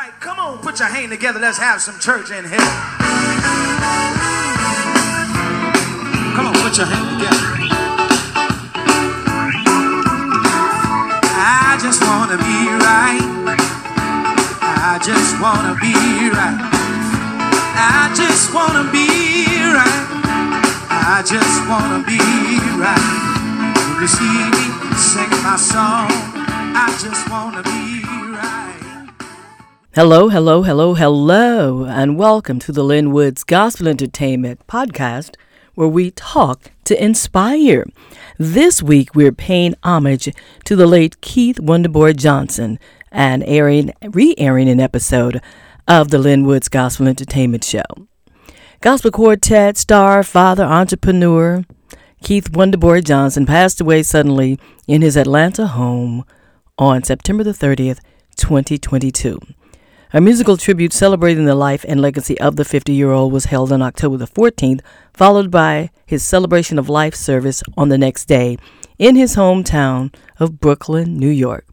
right, come on, put your hand together. Let's have some church in here. Come on, put your hand together. I just wanna be right. I just wanna be right. I just wanna be right. I just wanna be right. When you see me sing my song, I just wanna be. Hello, hello, hello, hello, and welcome to the Lynn Woods Gospel Entertainment podcast, where we talk to inspire. This week, we're paying homage to the late Keith Wonderboy Johnson and airing, re-airing an episode of the Lynn Woods Gospel Entertainment Show. Gospel Quartet star, father, entrepreneur Keith Wonderboy Johnson passed away suddenly in his Atlanta home on September the 30th, 2022. A musical tribute celebrating the life and legacy of the 50 year old was held on October the 14th, followed by his celebration of life service on the next day in his hometown of Brooklyn, New York.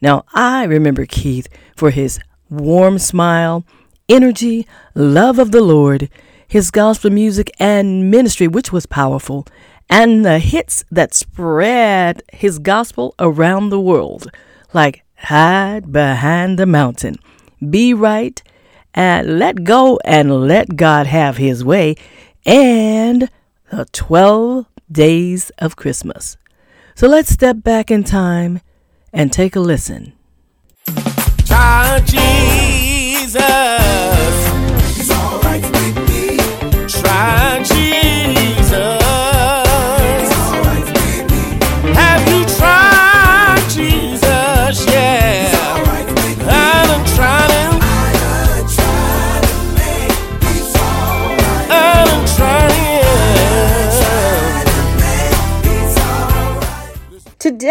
Now, I remember Keith for his warm smile, energy, love of the Lord, his gospel music and ministry, which was powerful, and the hits that spread his gospel around the world, like Hide Behind the Mountain, Be Right, and Let Go and Let God Have His Way, and the 12 Days of Christmas. So let's step back in time and take a listen. Try Jesus.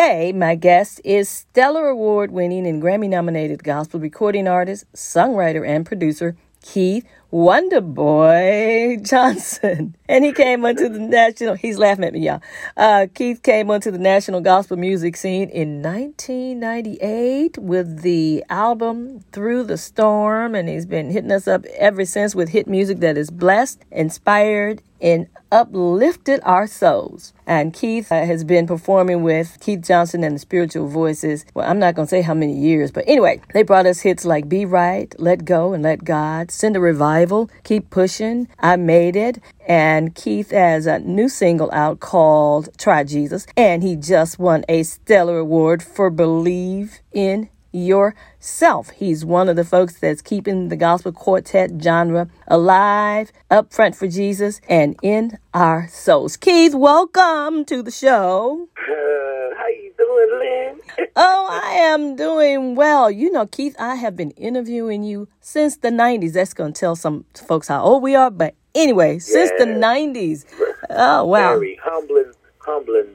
Today, my guest is Stellar Award winning and Grammy nominated gospel recording artist, songwriter, and producer Keith Wonderboy Johnson. And he came onto the national, he's laughing at me, y'all. Uh, Keith came onto the national gospel music scene in 1998 with the album Through the Storm. And he's been hitting us up ever since with hit music that is blessed, inspired, and uplifted our souls. And Keith uh, has been performing with Keith Johnson and the Spiritual Voices. Well, I'm not going to say how many years, but anyway, they brought us hits like Be Right, Let Go and Let God, Send a Revival, Keep Pushing, I Made It. And Keith has a new single out called Try Jesus. And he just won a stellar award for Believe in yourself. He's one of the folks that's keeping the gospel quartet genre alive, up front for Jesus, and in our souls. Keith, welcome to the show. Uh, how you doing, Lynn? Oh, I am doing well. You know, Keith, I have been interviewing you since the 90s. That's going to tell some folks how old we are, but anyway, since the 90s. Oh, wow. Very humbling, humbling.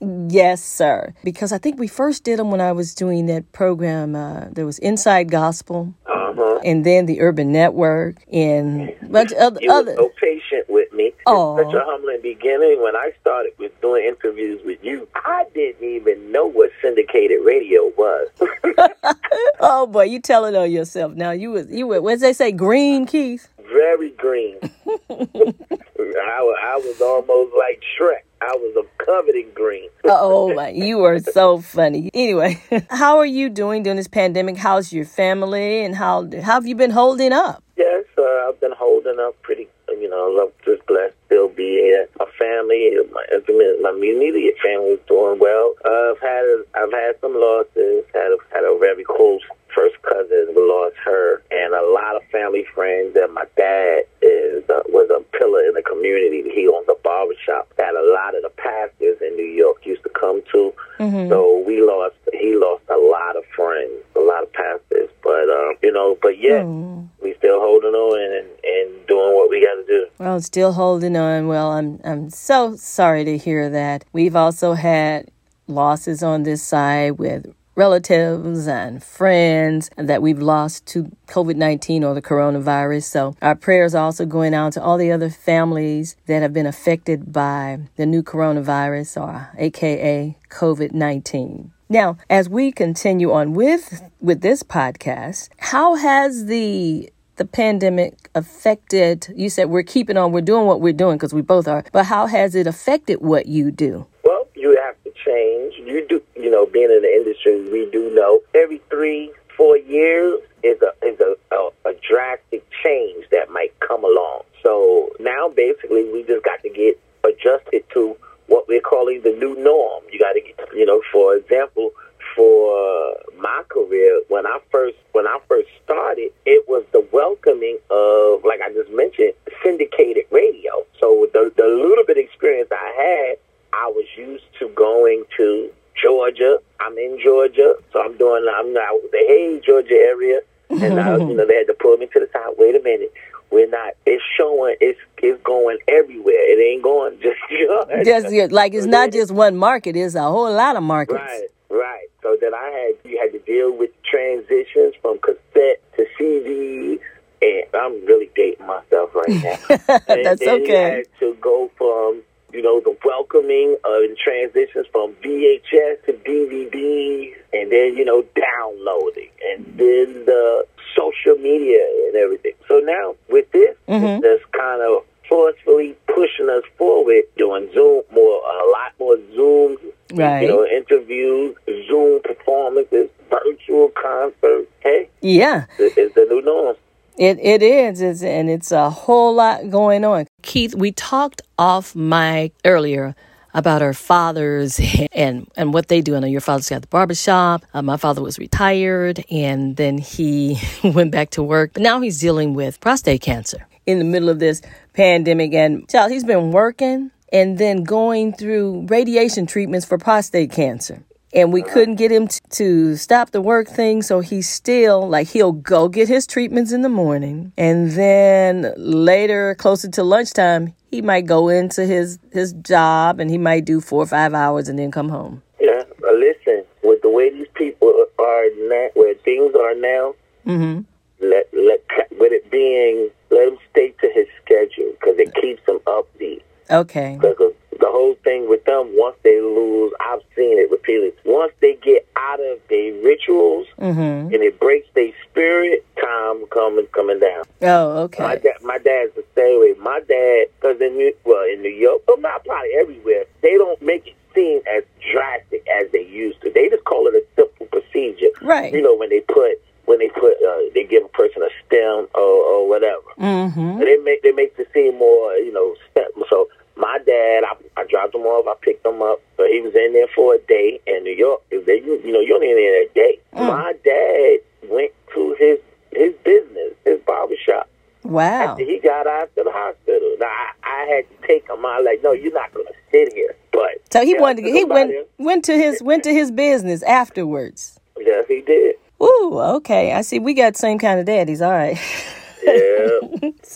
Yes, sir. Because I think we first did them when I was doing that program. Uh, there was Inside Gospel, Uh huh. and then the Urban Network, and a bunch of other. You were other so patient with me. It's such a humbling beginning. When I started with doing interviews with you, I didn't even know what syndicated radio was. oh boy, you tell it on yourself. Now you was you were. What they say? Green Keith. Very green. I, I was almost like Shrek. I was a coveting green. Oh my, you are so funny. Anyway, how are you doing during this pandemic? How's your family, and how how have you been holding up? Yes, uh, I've been holding up pretty. You know, I'm just blessed to still be here. My family, my my immediate family is doing well. Uh, I've had I've had some losses. Had a, had a very close first cousin. We lost her, and a lot of family friends. And my dad is uh, was a pillar in the community. He owns a barbershop that a lot of the pastors in New York used to come to. So we lost. He lost a lot of friends, a lot of pastors. But uh, you know, but yet we still holding on and and doing what we got to do. Well, still holding on. Well, I'm I'm so sorry to hear that. We've also had losses on this side with relatives and friends that we've lost to COVID 19 or the coronavirus. So our prayers are also going out to all the other families that have been affected by the new coronavirus or AKA COVID 19. Now, as we continue on with with this podcast, how has the the pandemic affected you said we're keeping on we're doing what we're doing because we both are but how has it affected what you do Well, you have to change. You do, know, being in the industry, we do know every three, four years is a is a, a, a drastic change that might come along. So now, basically, we just got to get adjusted to what we're calling the new norm. You got to get, you know, for example, for my career, when I first when I first started, it was the welcoming of, like I just mentioned, syndicated radio. So the the little bit of experience I had, I was used to going to Georgia. I'm in Georgia, so I'm doing. I'm now the Hey Georgia area, and I, you know they had to pull me to the side. Wait a minute, we're not. It's showing. It's it's going everywhere. It ain't going just Georgia. just like it's not just one market it's a whole lot of markets Right, right. So that I had you had to deal with transitions from cassette to CD, and I'm really dating myself right now. And That's then okay had to go from you know the welcoming of and transitions from VHS to DVD, and then you know downloading, and then the social media and everything. So now with this, Mhm. it's just kind of forcefully pushing us forward, doing Zoom more, a lot more Zooms, Right. you know, interviews, Zoom performances, virtual concerts. Hey, yeah it's the new norm. It it is, it's, and it's a whole lot going on. Keith, we talked off mic earlier about our fathers and and what they do. I know your father's got the barbershop. Uh, my father was retired, and then he went back to work. But now he's dealing with prostate cancer in the middle of this pandemic. And child, he's been working and then going through radiation treatments for prostate cancer and we couldn't get him t- to stop the work thing so he's still like he'll go get his treatments in the morning and then later closer to lunchtime he might go into his his job and he might do four or five hours and then come home Yeah, but listen, with the way these people are now, where things are now, mm-hmm. let let with it being, let him stay to his schedule because it keeps him upbeat. okay Because the whole thing with them, once they lose, I've seen it repeatedly. Once they get out of their rituals mm-hmm. and it breaks their spirit, time coming coming down. oh okay. My dad, my dad's the same way. My dad, because in New, well in New York, but not probably everywhere, they don't make it seem as drastic as they used to. They just call it a simple procedure. Right. You know when they put when they put uh, they give a person a stent or, or whatever. mm-hmm. And they make they make it seem more you know stem. So my dad, I, I dropped him off. I picked him up. So he was in there for a day in New York. If they, you, know, you're only in there a day. Mm. My dad went to his his business, his barbershop. wow After he got out to the hospital. Now I, I had to take him. out like, no, you're not gonna sit here. But so he wanted to, he went went to his went to his business afterwards Yes, he did. Ooh, okay. I see. We got same kind of daddies. All right.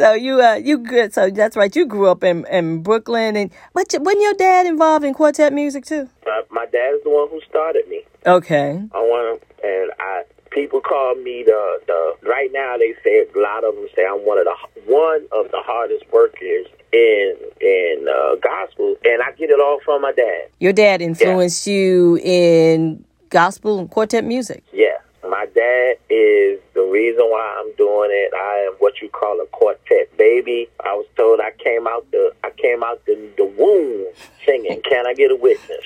Yeah. So you uh you good? So that's right. You grew up in in Brooklyn, and but you- wasn't your dad involved in quartet music too? my, my is the one who started me. Okay. I want to, and I people call me the the. Right now, they say a lot of them say I'm one of the one of the hardest workers in in uh, gospel, and I get it all from my dad. Your dad influenced you in gospel and quartet music. Yeah, my dad is the reason why I'm doing it. I am what you call a quartet baby. I was told I came out the I came out the, the womb singing. Can I get a witness?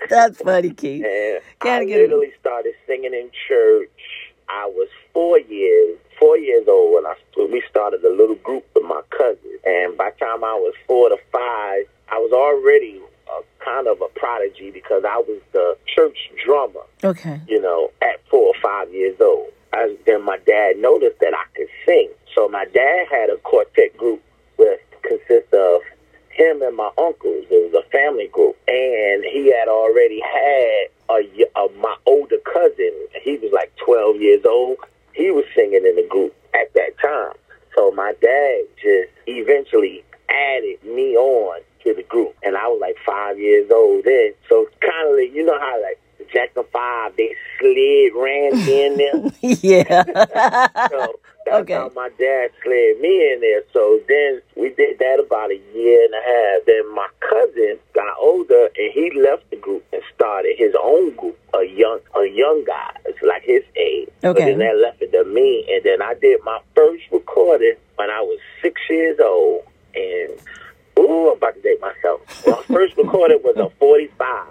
That's funny, Keith. And Gotta I get it. literally started singing in church. I was four years, four years old when I when we started a little group with my cousins. And by the time I was four to five, I was already a, kind of a prodigy because I was the church drummer. Okay. You know, at four or five years old. I, then my dad noticed that I could sing. So my dad had a quartet group with consists of him and my uncles. It was a family group, and he had already had a, a my older cousin. He was like twelve years old. He was singing in the group at that time. So my dad just eventually added me on to the group, and I was like five years old then. So kind of like you know how like the Sector 5, they slid ran in there. yeah. So that's Okay. how my dad slid me in there. So then we did that about a year and a half. Then my cousin got older and he left the group and started his own group. A young, a young guy, it's like his age. Okay. then that left it to me, and then I did my first recording when I was six years old. And ooh, I'm about to date myself. My first recording was a 45.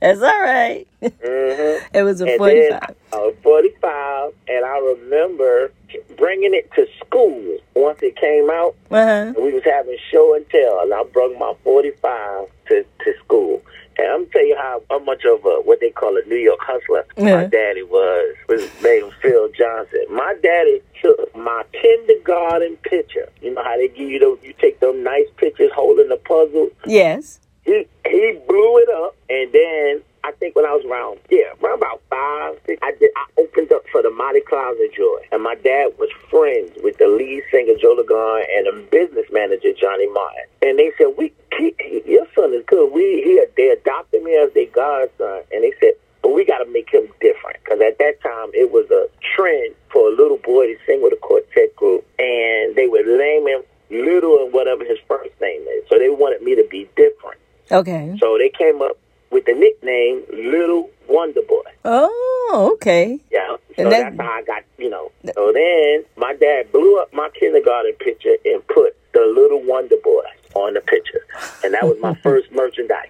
That's all right. Mm-hmm. It was a And 45. then I 45, and I remember bringing it to school once it came out. Uh-huh. And we was having show and tell, and I brought my 45 to, to school. And I'm tell you how, how much of a what they call a New York hustler Yeah. my daddy was. Was named Phil Johnson. My daddy took my kindergarten picture. You know how they give you those? You take those nice pictures holding the puzzle. Yes. He he blew it up, and then I think when I was around yeah around about five, six, I did I opened up for the Mighty Clouds of Joy, and my dad was friends with the lead singer Joe Ligon and the business manager Johnny Martin, and they said we he, he- your son is good. We he they adopted me as their godson, and they said. But we got to make him different because at that time it was a trend for a little boy to sing with a quartet group, and they would name him Little and whatever his first name is. So they wanted me to be different. Okay. So they came up with the nickname Little Wonder Boy. Oh, okay. Yeah. So And that- that's how I got, you know. So then my dad blew up my kindergarten picture and put the Little Wonder Boy on the picture. And that was my first merchandise.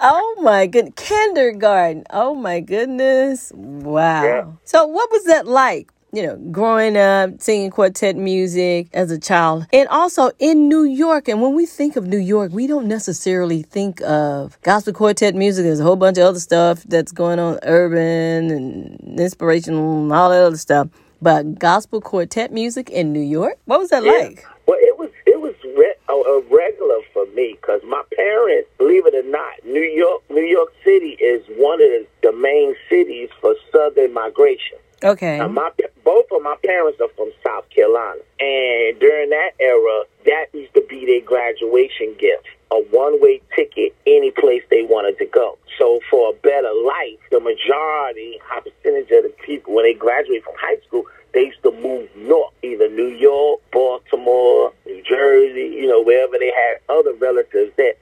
Oh my good kindergarten. Oh my goodness. Wow. Yeah. So what was that like? You know, growing up, singing quartet music as a child, and also in New York. And when we think of New York, we don't necessarily think of gospel quartet music. There's a whole bunch of other stuff that's going on, urban and inspirational and all that other stuff. But gospel quartet music in New York, what was that like? Well, it was it was re- a, a regular for me because my parents, believe it or not, New York, New York City is one of the, main cities for Southern migration. Okay. Now, my both of my parents are from South Carolina, and during that era, that used to be their graduation gift. A one-way ticket any place they wanted to go. So for a better life, the majority, high percentage of the people, when they graduate from high school, they used to move north, either New York, Baltimore, New Jersey, you know, wherever they had other relatives there.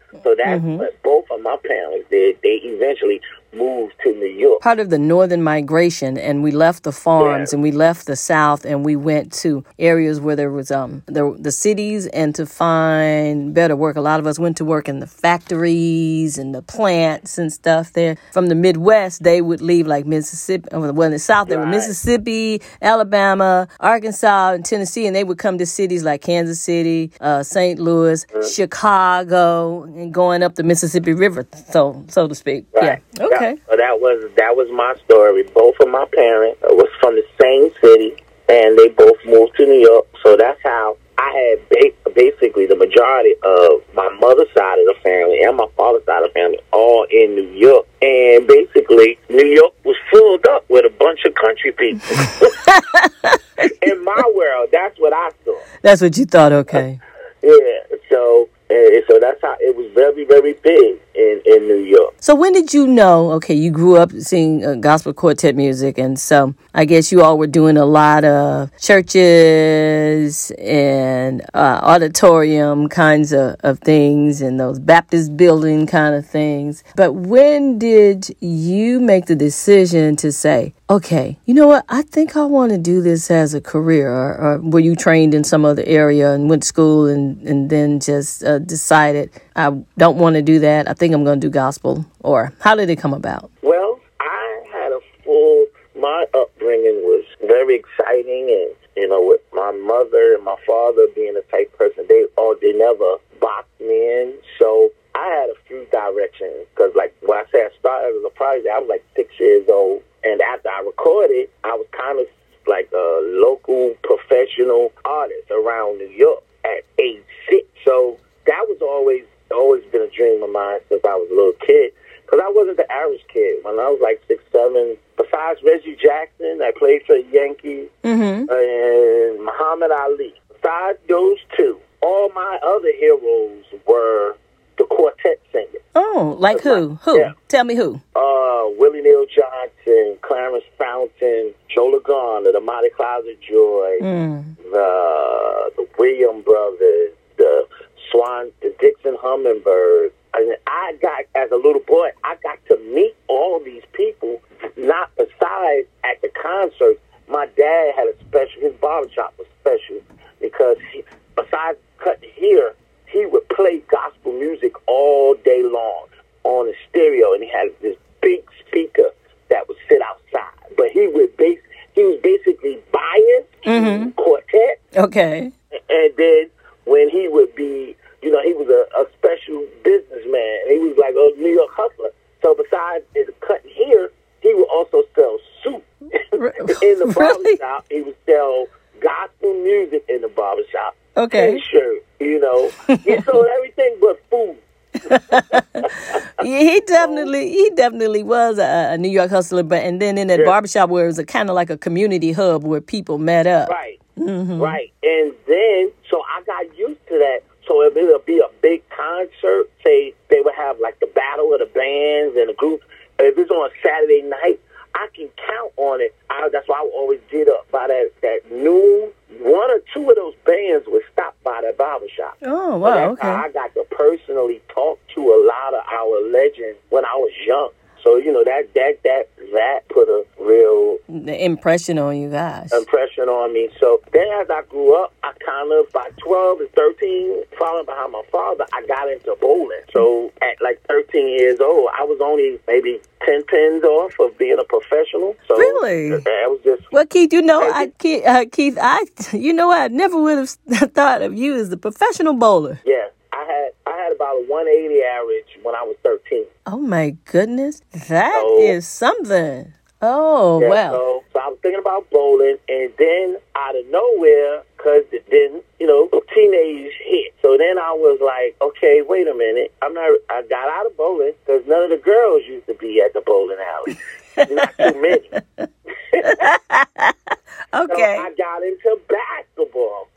What both of my parents did. They eventually moved to New York. Part of the northern migration and we left the farms Yeah. and we left the south and we went to areas where there was um the, the cities and to find better work. A lot of us went to work in the factories and the plants and stuff there. From the midwest they would leave like mississippi uh, well in the south they were mississippi alabama arkansas and tennessee and they would come to cities like kansas city uh, st louis chicago and going up the mississippi river so so to speak. Right. yeah okay. That, so that was that was my story. Both of my parents was from the same city, and they both moved to New York. So that's how I had ba- basically the majority of my mother's side of the family and my father's side of the family all in New York. And basically, New York was filled up with a bunch of country people. in my world, that's what I saw. That's what you thought, okay. Yeah. So. And so that's how it was very, very big in, in New York. So when did you know, okay, you grew up seeing uh, gospel quartet music, and so I guess you all were doing a lot of churches and uh, auditorium kinds of, of things and those Baptist building kind of things. But when did you make the decision to say, okay, you know what, I think I want to do this as a career? Or, or were you trained in some other area and went to school and, and then just uh, decided, I don't want to do that. I think I'm going to do gospel. Or how did it come about? Well, I had a full. My upbringing was very exciting, and you know, with my mother and my father being the type person, they all they never boxed me in. So I had a few directions because, like, when I say I started as a project, I was like six years old, and after I recorded, I was kind of like a local professional artist around New York at age six. So that was always always been a dream of mine since I was a little kid. Because I wasn't the average kid. When I was like six, seven, besides Reggie Jackson, I played for the Yankees, Mm-hmm. and Muhammad Ali. Besides those two, all my other heroes were the quartet singers. Oh, Like who? Who? Yeah. Tell me who. Uh, Willie Neal Johnson, Clarence Fountain, Joe Ligon, the Mighty Clouds of Joy, Mm. the the William brothers, the Swan, the Dixie Hummingbird. I mean, I got as a little boy, I got to meet all these people. Not besides at the concert, my dad had a special. His barber shop was special because he, besides cutting hair, he would play gospel music all day long on a stereo, and he had this big speaker that would sit outside. But he would base he was basically biased quartet, Okay. and then when he would be, you know, he was a, a special businessman. He was like a New York hustler. So besides his cutting hair, he would also sell soup in the Really? barbershop. He would sell gospel music in the barbershop. Okay. T-shirt, you know. He sold everything but food. Yeah, he definitely he definitely was a, a New York hustler, but and then in that Yeah. barbershop where it was a kind of like a community hub where people met up. Right. Mm-hmm. Right. And then, so I got used to that. So if it'll be a big concert, say they would have like the battle of the bands and the groups. If it's on a Saturday night, I can count on it. I, that's why I would always get up by that, that noon. One or two of those bands would stop by the barbershop. Oh wow, okay. I got to personally talk to a lot of our legends when I was young. So you know that that that that put a real The impression on you guys. impression on me. So then as I grew up, I kind of, by 12 and 13, following behind my father, I got into bowling. So at like 13 years old, I was only maybe 10 pins off of being a professional. So Really? That was just, Well, Keith, you know, I Keith, uh, Keith, I, you know, I never would have thought of you as a professional bowler. yeah. I had I had about a 180 average when I was 13. Oh my goodness, that So- is something. Oh Yeah, well, So, so I was thinking about bowling, and then out of nowhere, because it didn't, you know, teenage hit. So then I was like, okay, wait a minute. I'm not. I got out of bowling because none of the girls used to be at the bowling alley. not too many. So okay. I got into basketball.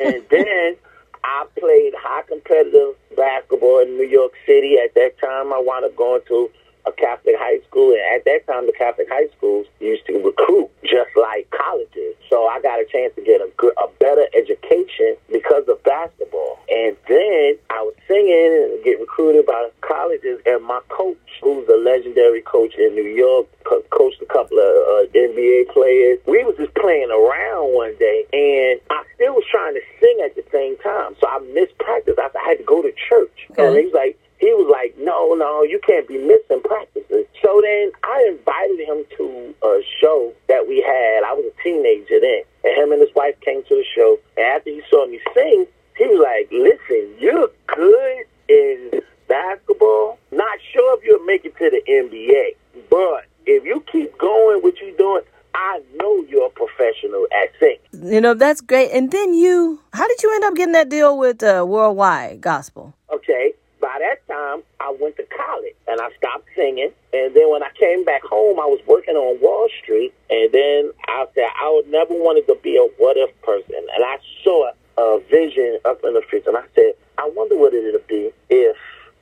and then I played high competitive basketball in New York City. At that time, I wound up going to a Catholic high school. And at that time, the Catholic high schools used to recruit just like colleges. So I got a chance to get a, good, a better education because of basketball. And then I was singing and get recruited by colleges. And my coach, who's a legendary coach in New York, co- coached a couple of uh, NBA players. We was just playing around one day, and I still was trying to sing at the same time. So I missed practice. I, I had to go to church. And Okay. he was like, he was like, no, no, you can't be missing practices. So then I invited him to a show that we had. I was a teenager then. And him and his wife came to the show. And after he saw me sing, he was like, listen, you're good in basketball. Not sure if you'll make it to the NBA. But if you keep going what you're doing, I know you're a professional at singing. You know that's great. And then you, how did you end up getting that deal with uh, Worldwide Gospel? Okay. By that time, I went to college and I stopped singing. And then when I came back home, I was working on Wall Street. And then I said I would never wanted to be a what if person. And I saw a vision up in the future. And I said, I wonder what it would be if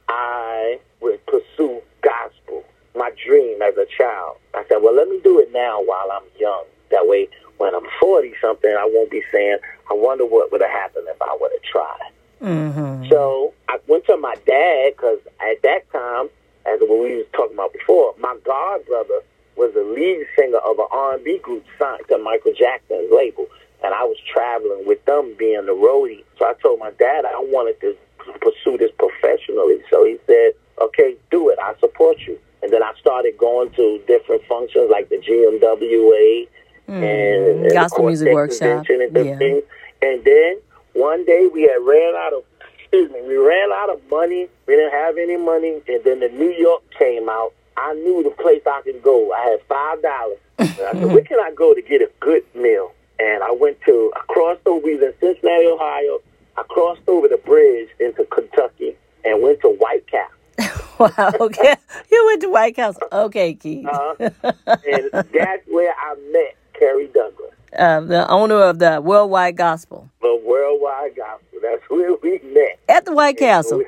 I would pursue gospel, my dream as a child. I said, well, let me do it now while I'm young. That way, when I'm 40 something, I won't be saying, I wonder what would have happened if I would have tried. Mm-hmm. So I went to my dad because at that time, as what we was talking about before, my god brother was the lead singer of an R&B group signed to Michael Jackson's label, and I was traveling with them being the roadie. So I told my dad I wanted to pursue this professionally. So he said, "Okay, do it. I support you." And then I to different functions like the GMWA hmm. and, and the Gospel Music Workshop. And Yeah. things. And then one day we had ran out of excuse me, we ran out of money. We didn't have any money, and then the New York came out. I knew the place I could go. I had five dollars. I said, "Where can I go to get a good meal?" And I went to I crossed over. In Cincinnati, Ohio. I crossed over the bridge into Kentucky and went to White Castle. Wow. Okay. You went to White House. Okay, Keith. Uh, and that's where I met Kerry Douglas, Uh, the owner of the Worldwide Gospel the Worldwide Gospel. That's where we met. at the White Castle.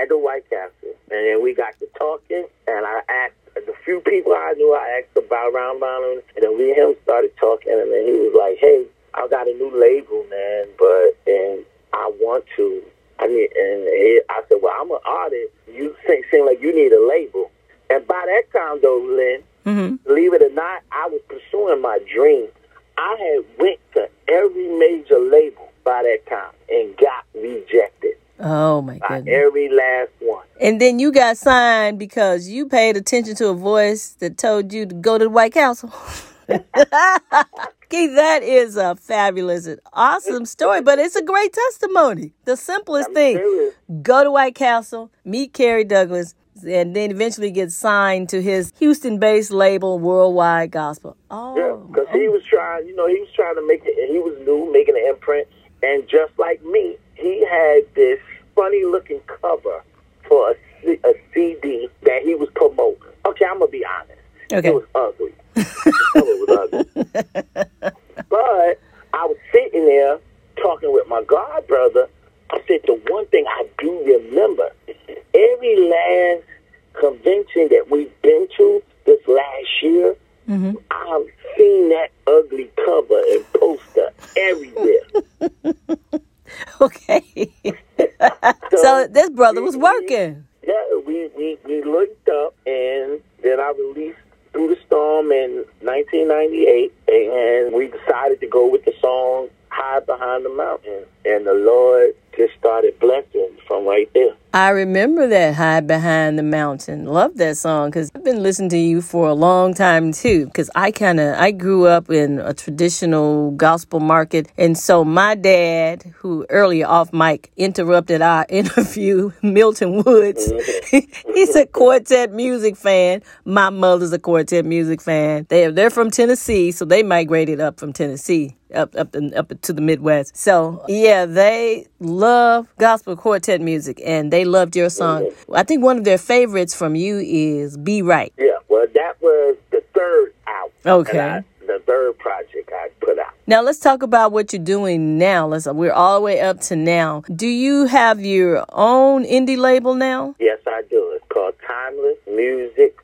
At the White Castle. And then we got to talking, and I asked the few people I knew, I asked about Round Mountain, and then we and him started talking, and then he was like, "Hey, I got a new label, man, but and I want to." I mean, and he, I said, "Well, I'm an artist. You seem, seem like you need a label." And by that time, though, Lynn, hmm believe it or not, I was pursuing my dream. I had went to every major label by that time and got rejected Oh my god. every last one. And then you got signed because you paid attention to a voice that told you to go to the White Castle. Keith, that is a fabulous and awesome story, but it's a great testimony. The simplest I'm thing serious. go to White Castle, meet Kerry Douglas, and then eventually get signed to his Houston based label, Worldwide Gospel. Yeah, Oh, because he was trying, you know, he was trying to make it, and he was new, making an imprint. And just like me, he had this funny looking cover for a, C- a CD that he was promoting. Okay, I'm going to be honest. Okay. It was ugly. The cover was. But I was sitting there talking with my god brother. I said, the one thing I do remember, every last convention that we've been to this last year, mm-hmm. I've seen that ugly cover and poster everywhere. okay. so this brother was working. Yeah, we, we, we looked up and then I released Through the Storm in 1998 and we decided to go with the song Hide Behind the Mountain. And the Lord just started blessing from right there. I remember that Hide Behind the Mountain. Love that song because I've been listening to you for a long time too. Because I kind of I grew up in a traditional gospel market, and so my dad, who earlier off mic interrupted our interview, Milton Woods, he's a quartet music fan. My mother's a quartet music fan. They they're from Tennessee, so they migrated up from Tennessee up up and up to the Midwest. So yeah, they love gospel quartet music, and they loved your song. Mm-hmm. I think one of their favorites from you is "Be Right." Yeah, well, that was the third album. Okay. I- the third project I put out. Now let's talk about what you're doing now. Let's we're all the way up to now. Do you have your own indie label now? Yes, I do. It's called Timeless Music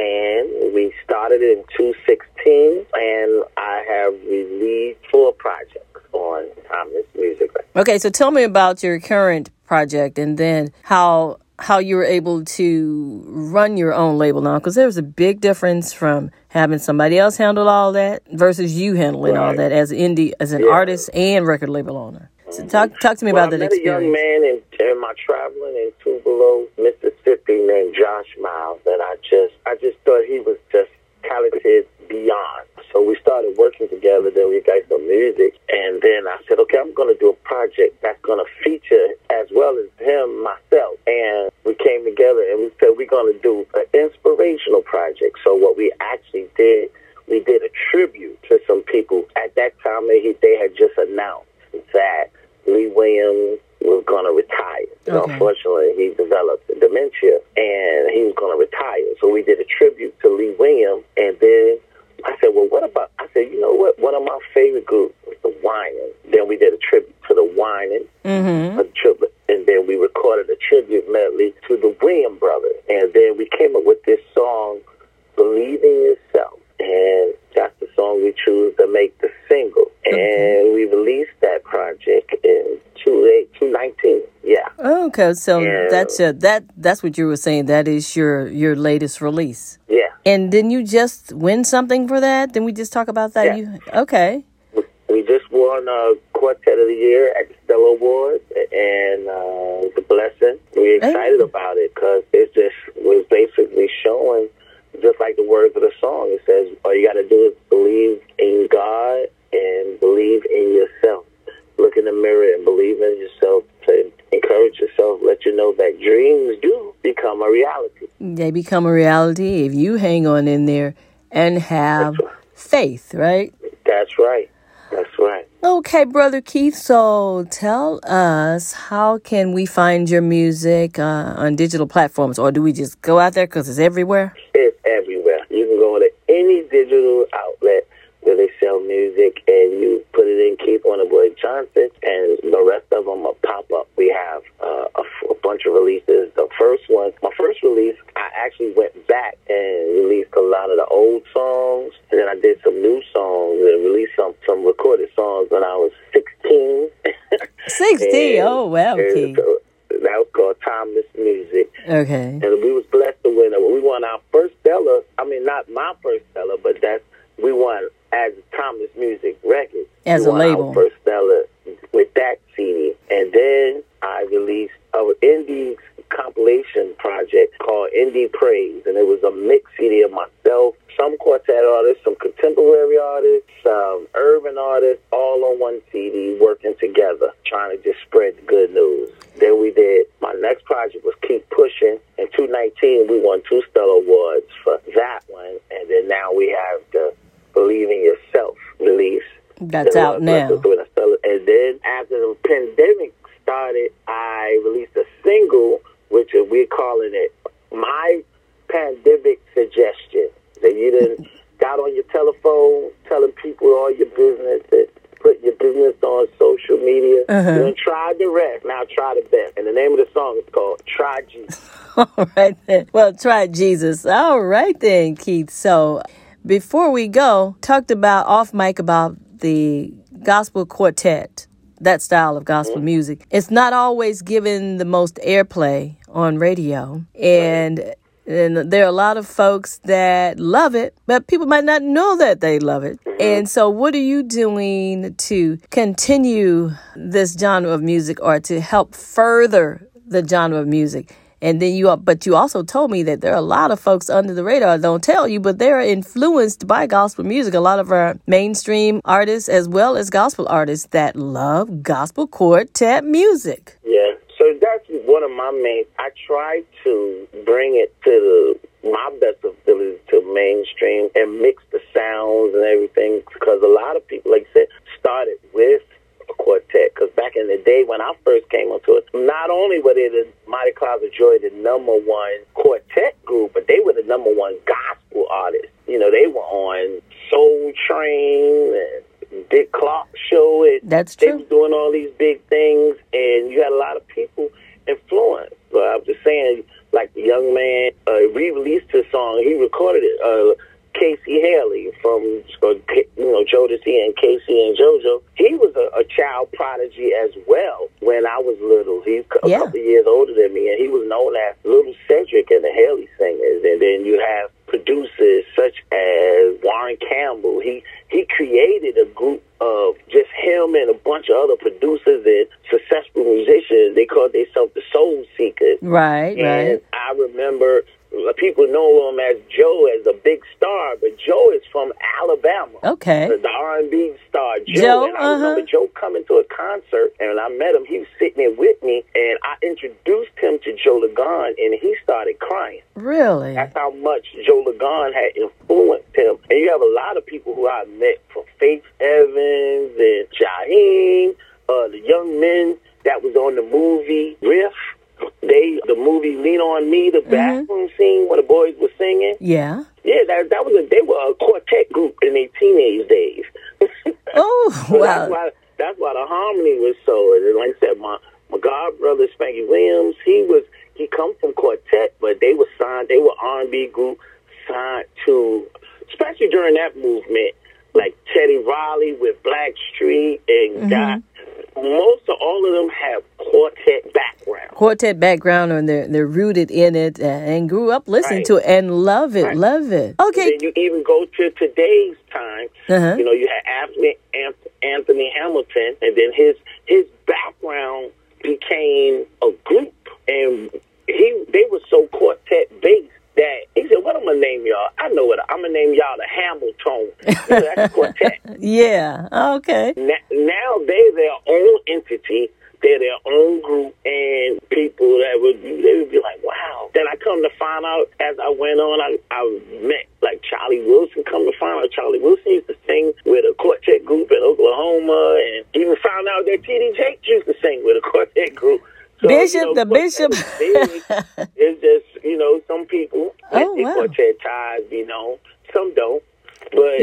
and we started in 2016, and I have released four projects on Timeless Music Okay, so tell me about your current project and then how how you were able to run your own label now because there's a big difference from having somebody else handle all that versus you handling all that as indie as an Yeah. artist and record label owner. So mm-hmm. talk talk to me Well, about I that met a young experience. man in, in my traveling in Tupelo, Mississippi, named Josh Miles, that I just I just thought he was just talented beyond. So we started working together. Then we got some music, and then I said, okay, I'm going to do a project that's going to feature as well as him, myself, and we came together and we said we're going to do an inspirational project. So what we actually did, we did a tribute to some people. At that time, they, they had just announced that Lee Williams was going to retire. And Okay. Unfortunately, he developed dementia and he was going to retire. So we did a tribute to Lee Williams. And then I said, well, what about, I said, you know what? One of my favorite groups was the Winans. Then we did a tribute to the Winans. Mm-hmm. A tribute, and then we recorded a tribute medley to the William brothers. And then we came up with this song, Believe in Yourself. And that's the song we choose to make the single. And we released that project in 2019. Yeah. Okay, so that's a, that that's what you were saying. That is your your latest release. Yeah. And didn't you just win something for that? Didn't we just talk about that? Yeah. You okay? We just won a Quartet of the Year at the Stellar Awards, and uh, the blessing. We're excited about it because it's just was basically showing, just like the words of the song. It says, all you got to do is believe in God and believe in yourself. Look in the mirror and believe in yourself to encourage yourself. Let you know that dreams do become a They become a reality if you hang on in there and have faith, right? That's right. That's right. Okay, brother Keith. So tell us how can we find your music uh, on digital platforms, or do we just go out there because? It's everywhere. You can go to any digital outlet where they sell music and you put it in Keith Boy Johnson and the rest of them will pop up. We have uh, a, f- a bunch of releases. The first one, my then I did some new songs and released some some recorded songs when I was 16. 16. And- Oh, wow, that was called Timeless Music. Okay. And we was blessed to win. It. We won our first Stellar. I mean, not my first Stellar, but that's we won as Timeless Music Records. As we a label. Our first Stellar with that CD, and then I released our indie compilation project called Indie Praise, and it was a mix CD of myself, some quartet artists, some contemporary artists, some urban artists, all on one CD, working together, trying to just spread the good news. Then we did my next project was Keep Pushing. In 2019, we won two Stellar Awards for that one, and then now we have the Believe in Yourself release. That's That out now. blessed with a Stellar. And then after the pandemic started, I released a single, which we're calling it My Pandemic Suggestion. That you didn't got on your telephone telling people all your business, that put your business on social media. Uh-huh. You tried the rest, now try the best. And the name of the song is called Try Jesus. All right then. Well, try Jesus. All right then, Keith. So before we go, talked about off mic about the gospel quartet, that style of gospel mm-hmm. music. It's not always given the most airplay on radio. And and there are a lot of folks that love it, but people might not know that they love it. Mm-hmm. And so, what are you doing to continue this genre of music or to help further the genre of music? And then you, but you also told me that there are a lot of folks under the radar don't tell you, but they're influenced by gospel music. A lot of our mainstream artists, as well as gospel artists, that love gospel quartet music. Yeah. So that's one of my main. I try to bring it to the, my best ability to mainstream and mix the sounds and everything because a lot of people, like I said, started with quartet. Because back in the day when I first came onto it, not only were they the Mighty Clouds of Joy, the number one quartet group, but they were the number one gospel artist. You know, they were on Soul Train and Dick Clark Show. It, That's they true. was doing all these big things, and you had a lot of people influenced. But I'm just saying, like the young man uh, re-released his song. He recorded it. Uh, K-Ci Hailey from you know Jodeci and K-Ci and JoJo. He was a, a child prodigy as well when I was little. He's a Yeah. couple years older than me, and he was known as Little Cedric and the Hailey Singers. And then you have producers such as Warren Campbell. He he created a group of just him and a bunch of other producers and successful musicians. They called themselves the Soul Seekers. Right, And right. I remember people know him as Joe as a big star, but Joe is from Alabama. Okay. The R&B star Joe. Joe, and I remember uh-huh. Joe coming to a concert, and when I met him, he was sitting there with me, and I introduced him to Joe Ligon, and he started crying. Really? That's how much Joe Ligon had influenced him. And you have a lot of people who I met, from Faith Evans and Jaheim, uh, the young men that was on the movie Riff. They the movie Lean on Me, the mm-hmm. bathroom scene where the boys were singing. Yeah. Yeah, that that was a they were a quartet group in their teenage days. Oh, So wow. That's why that's why the harmony was so. And like I said, my my god brother Spanky Williams, he was he come from quartet, but they were signed. They were R and B group signed to, especially during that movement, like Teddy Riley with Black Street and got most of all of them have quartet background. quartet background and they're they're rooted in it and grew up listening Right. to it and love it, Right. love it. Okay. then you even go to today's time. Uh-huh. You know, you had Anthony, Anthony Hamilton, and then his his background became a group, and he they were so quartet based that he said, "What I'm gonna name y'all? I know what I'm gonna name y'all the That's quartet. Yeah. Okay. Now, now they're their own entity." They're their own group, and people that would they would be like, "Wow!" Then I come to find out as I went on, I, I met like Charlie Wilson. Come to find out, Charlie Wilson used to sing with a quartet group in Oklahoma, and even found out that T.D. Jakes used to sing with a quartet group. So, Bishop, the bishop. is big. it's just you know some people let Oh, their wow. quartet ties be known, some don't.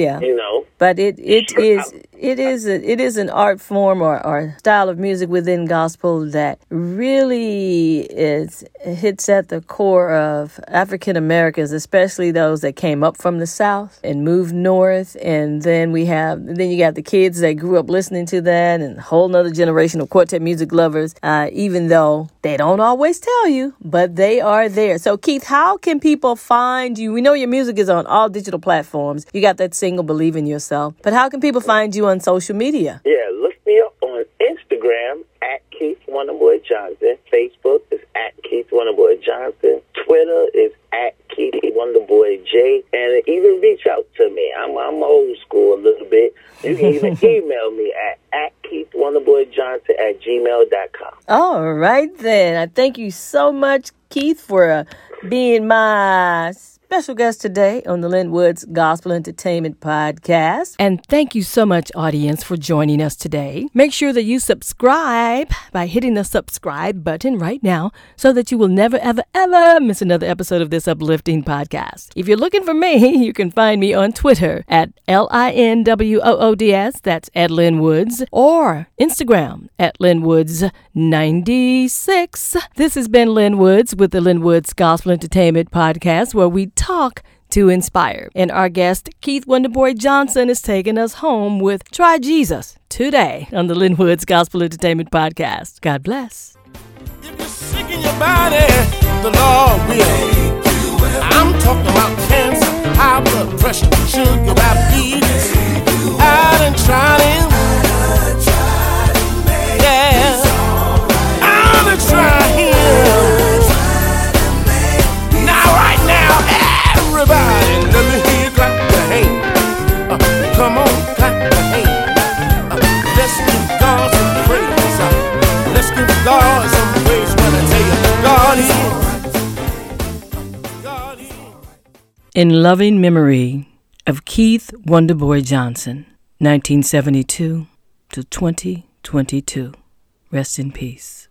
Yeah. you know, But it it Sure. is it is a, it is an art form or, or style of music within gospel that really is hits at the core of African Americans, especially those that came up from the South and moved north. And then we have, then you got the kids that grew up listening to that and a whole nother generation of quartet music lovers, uh, even though they don't always tell you, but they are there. So, Keith, how can people find you? We know your music is on all digital platforms. You got that single, Believe in Yourself. But how can people find you on social media? Yeah, look me up on Instagram at Keith Wonderboy Johnson. Facebook is at Keith Wonderboy Johnson. Twitter is at Keith Wonderboy J. And even reach out to me. I'm I'm old school a little bit. You can even email me at at Keith Wonderboy Johnson at gmail.com. All right, then. I thank you so much, Keith, for uh, being my special guest today on the Lynn Woods Gospel Entertainment Podcast. And thank you so much, audience, for joining us today. Make sure that you subscribe by hitting the subscribe button right now so that you will never, ever, ever miss another episode of this uplifting podcast. If you're looking for me, you can find me on Twitter at L I N W O O D S, that's at Lynn Woods, or Instagram at Lynn Woods 96. This has been Lynn Woods with the Lynn Woods Gospel Entertainment Podcast, where we talk to inspire. And our guest, Keith Wonderboy Johnson, is taking us home with Try Jesus today on the Lynn Woods Gospel Entertainment Podcast. God bless. If you're sick in your body, the Lord will. I'm talking about cancer, high blood pressure, sugar, diabetes. I done tried him. Yeah. In loving memory of Keith Wonderboy Johnson, 1972 to 2022. Rest in peace.